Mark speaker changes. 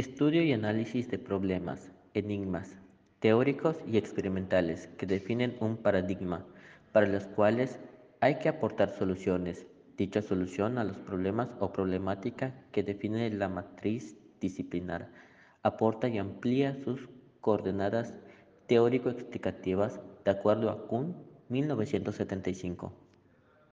Speaker 1: Estudio y análisis de problemas, enigmas, teóricos y experimentales que definen un paradigma para los cuales hay que aportar soluciones. Dicha solución a los problemas o problemática que define la matriz disciplinar aporta y amplía sus coordenadas teórico-explicativas de acuerdo a Kuhn 1975.